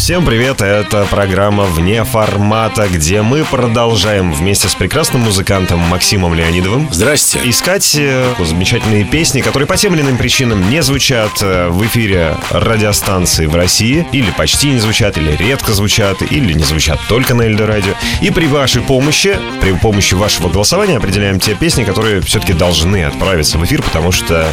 Всем привет, это программа «Вне формата», где мы продолжаем вместе с прекрасным музыкантом Максимом Леонидовым Здрасте. искать э, замечательные песни, которые по тем или иным причинам не звучат э, в эфире радиостанции в России, или почти не звучат, или редко звучат, или не звучат только на Эльдорадио. И при вашей помощи, при помощи вашего голосования определяем те песни, которые все-таки должны отправиться в эфир, потому что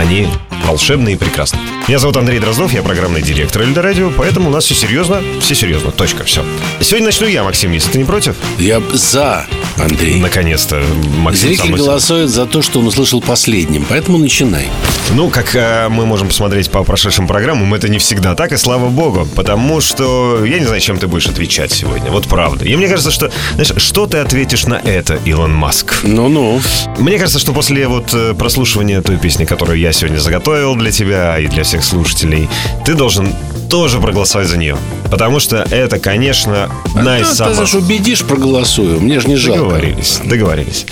они волшебные и прекрасны. Меня зовут Андрей Дроздов, я программный директор Эльдорадио, поэтому у нас все серьезно, все серьезно, точка, все. Сегодня начну я, Максим, если ты не против. Я за, Андрей. Наконец-то, Максим Зритель голосует за то, что он услышал последним, поэтому начинай. Ну, как э, мы можем посмотреть по прошедшим программам, это не всегда так, и слава богу, потому что я не знаю, чем ты будешь отвечать сегодня, вот правда. И мне кажется, что, знаешь, что ты ответишь на это, Илон Маск? Ну-ну. Мне кажется, что после вот э, прослушивания той песни, которую я сегодня заготовил для тебя и для всех слушателей, ты должен тоже проголосовать за нее. Потому что это, конечно, одна из Ну, ты самых... знаешь, убедишь, проголосую. Мне же не жалко. Договорились, договорились.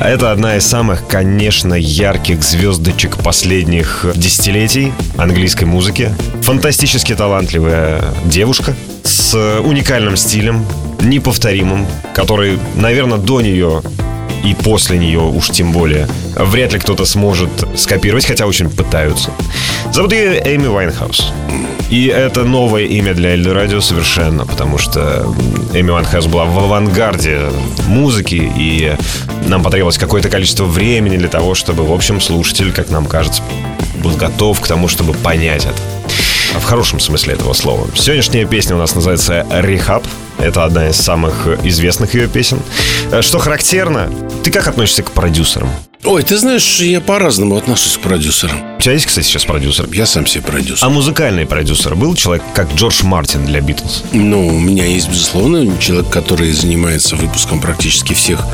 А Это одна из самых, конечно, ярких звездочек последних десятилетий английской музыки. Фантастически талантливая девушка с уникальным стилем, неповторимым, который, наверное, до нее и после нее уж тем более вряд ли кто-то сможет скопировать, хотя очень пытаются. Зовут ее Эми Вайнхаус. И это новое имя для Эльдо Радио совершенно, потому что Эми Вайнхаус была в авангарде музыки, и нам потребовалось какое-то количество времени для того, чтобы, в общем, слушатель, как нам кажется, был готов к тому, чтобы понять это. В хорошем смысле этого слова. Сегодняшняя песня у нас называется «Rehab». Это одна из самых известных ее песен. Э, Что характерно, ты как относишься к продюсерам? Ой, ты знаешь, я по-разному отношусь к продюсерам. У тебя есть, кстати, сейчас продюсер? Я сам себе продюсер. А музыкальный продюсер был человек, как Джордж Мартин для Битлз? Ну, у меня есть, безусловно, человек, который занимается выпуском практически всех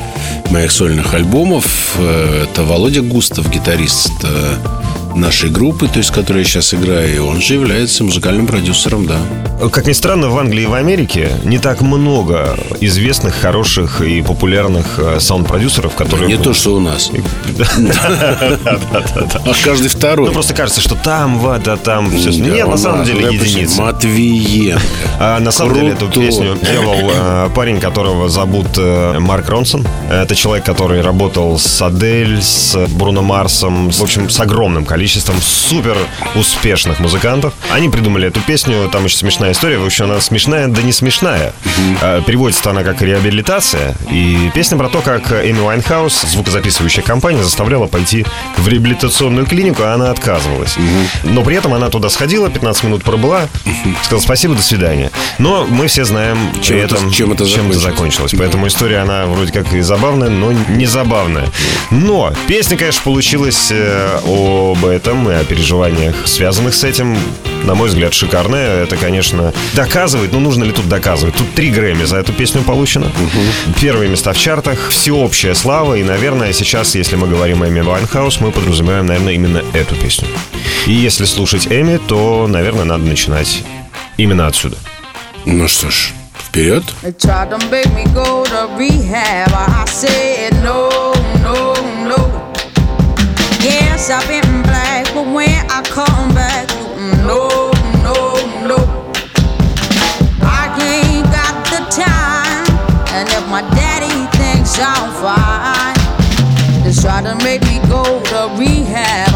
моих сольных альбомов. Э, Это Володя Густав, гитарист э, нашей группы, то есть, которой я сейчас играю. И он же является музыкальным продюсером, да. Как ни странно, в Англии и в Америке не так много известных, хороших и популярных э, саунд-продюсеров, которые... Не то, что у нас. А каждый второй. Ну, просто кажется, что там, вот, а там все. Нет, на самом деле, единицы. Матвиенко. А на самом деле эту песню делал э, парень, которого зовут э, Марк Ронсон. Это человек, который работал с Адель, с Бруно Марсом, в общем, с огромным количеством супер успешных музыкантов. Они придумали эту песню, там очень смешная история. В общем, она смешная, да не смешная. Э, Переводится она как реабилитация. И песня про то, как Эми Уайнхаус, звукозаписывающая компания, заставляла пойти в реабилитационную клинику, а она отказывалась. Но при этом она туда сходила, 15 минут пробыла, сказала спасибо, до свидания. Но мы все знаем, Чем это- этом, чем это закончилось. закончилось. Поэтому история, она вроде как и забавная, но не забавная. Но песня, конечно, получилась э, об этом и о переживаниях, связанных с этим. На мой взгляд, шикарная. Это, конечно, доказывает, но нужно ли тут доказывать? Тут три Грэмми за эту песню получено. Первые места в чартах, всеобщая слава. И, наверное, сейчас, если мы говорим о Эми Вайнхаус, мы подразумеваем, наверное, именно эту песню. И если слушать Эми, то, наверное, надо начинать именно отсюда. Ну что ж, вперед. Yes, I've been when I come back, no, no, no. I ain't got the time, and if my daddy thinks I'm fine, they try to make me go to rehab.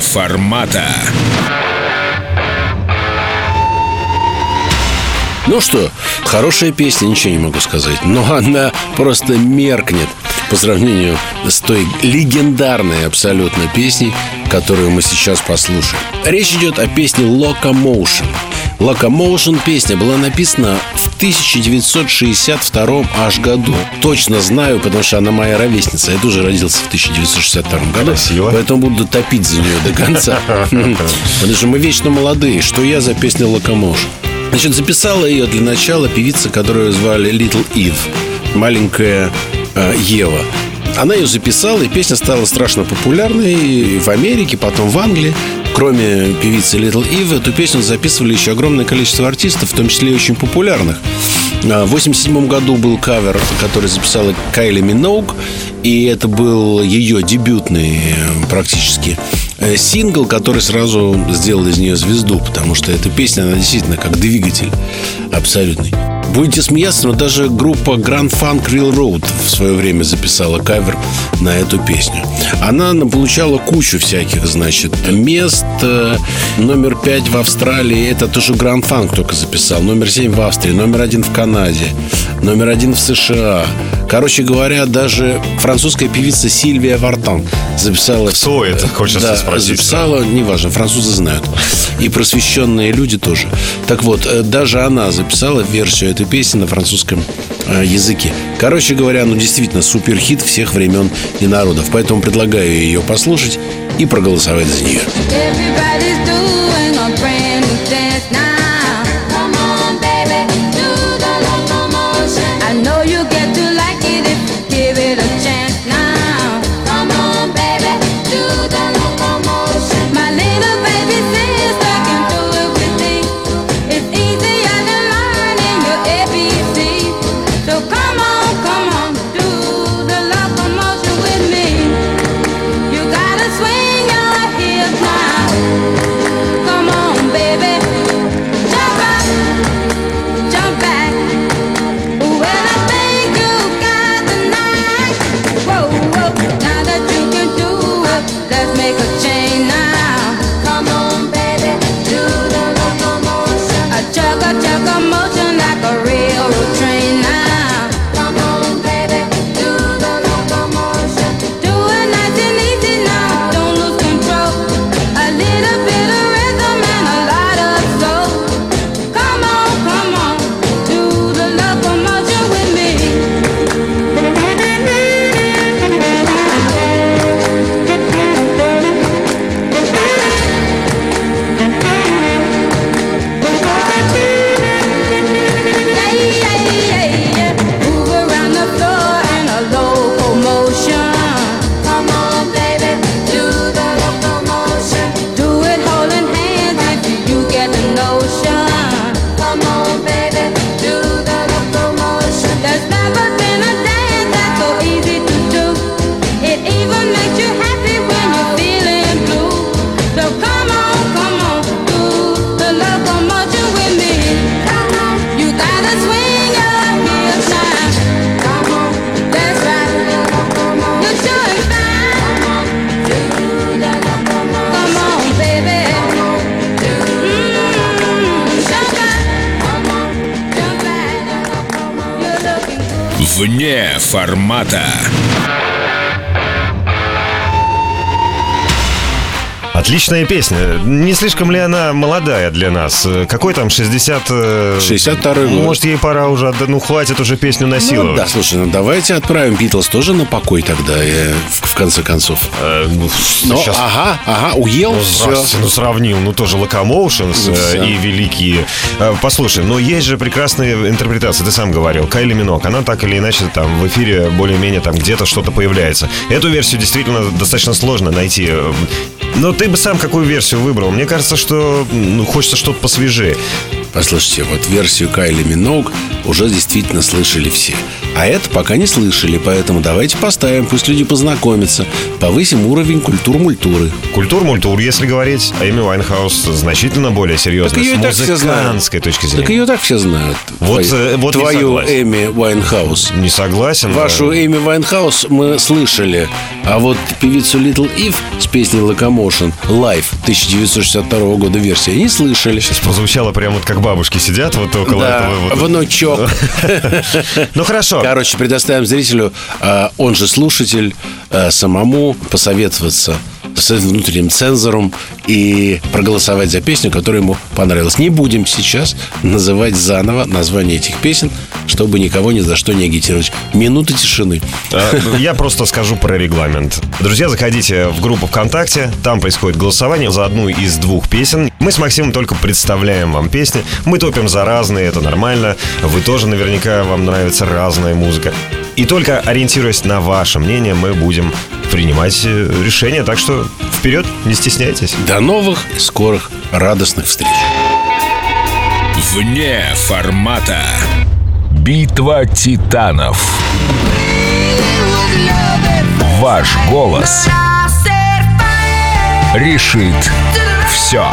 Формата. Ну что, хорошая песня, ничего не могу сказать. Но она просто меркнет по сравнению с той легендарной абсолютно песней, которую мы сейчас послушаем. Речь идет о песне Locomotion. Locomotion песня была написана в 1962 аж году. Точно знаю, потому что она моя ровесница. Я тоже родился в 1962 году. Красиво. Поэтому буду топить за нее до конца. Потому что мы вечно молодые. Что я за песня Locomotion? Значит, записала ее для начала певица, которую звали Little Eve. Маленькая э, Ева. Она ее записала, и песня стала страшно популярной в Америке, потом в Англии. Кроме певицы Little Eve, эту песню записывали еще огромное количество артистов, в том числе и очень популярных. А, В 87 году был кавер, который записала Кайли Миноуг, и это был ее дебютный э, практически э, сингл, который сразу сделал из нее звезду, потому что эта песня, она действительно как двигатель абсолютный. Будете смеяться, но даже группа Grand Funk Railroad в свое время записала кавер на эту песню. Она на- получала кучу всяких, значит, мест. Э, Номер пять в Австралии, это тоже Grand Funk только записал. Номер семь в Австрии, номер один в Канаде, номер один в США. Короче говоря, даже французская певица Сильвия Вартан записала... Кто это, хочется да, спросить записала, неважно, французы знают. И просвещенные люди тоже. Так вот, э, даже она записала версию этой песни на французском э, языке. Короче говоря, ну действительно суперхит всех времен и народов. Поэтому предлагаю ее послушать и проголосовать за нее. Everybody's Вне формата. Отличная песня. Не слишком ли она молодая для нас? Э, Какой там 60... э, 62-й год. Может, ей пора уже... отда- Ну, хватит уже песню Ну, насиловать. да, слушай, ну давайте отправим Битлз тоже на покой тогда, э, в, в конце концов. Э, ну, Ну, сейчас- ага, ага, уел, Ну, здрасте, ну, сравнил, ну, тоже Locomotions Ну, э, всё. и великие. Э, Послушай, но есть же прекрасные интерпретации, ты сам говорил. Кайли Минок, она так или иначе там в эфире более-менее там где-то что-то появляется. Эту версию действительно достаточно сложно найти. Э, Но ты бы сам какую версию выбрал? Мне кажется, что ну, хочется что-то посвежее. Послушайте, вот версию Кайли Миноуг уже действительно слышали все. А это пока не слышали, поэтому давайте поставим, пусть люди познакомятся, повысим уровень культур-мультуры. Культур-мультур, если говорить, а Эми Вайнхаус значительно более серьезно. Так ее с так все знают. точки зрения. Так ее так все знают. Вот, Твою- э, вот Твою. Эми Вайнхаус. Не согласен. Вашу Эми Вайнхаус мы слышали, а вот певицу Little Ив с песней Locomotion Live 1962 года версия не слышали. Сейчас прозвучало прямо вот как бабушки сидят вот около Да, этого. вот. внучок. Ну хорошо. Короче, предоставим зрителю, а, он же слушатель, а, самому посоветоваться с внутренним цензором и проголосовать за песню, которая ему понравилась. Не будем сейчас называть заново название этих песен, чтобы никого ни за что не агитировать. Минута тишины. А, Я просто скажу про регламент. Друзья, заходите в группу ВКонтакте, там происходит голосование за одну из двух песен. Мы с Максимом только представляем вам песни. Мы топим за разные, это нормально. Вы тоже наверняка вам нравится разная музыка. И только ориентируясь на ваше мнение, мы будем принимать э, решения. Так что вперед, не стесняйтесь. До новых скорых радостных встреч. Вне формата. Битва титанов. Ваш голос решит все.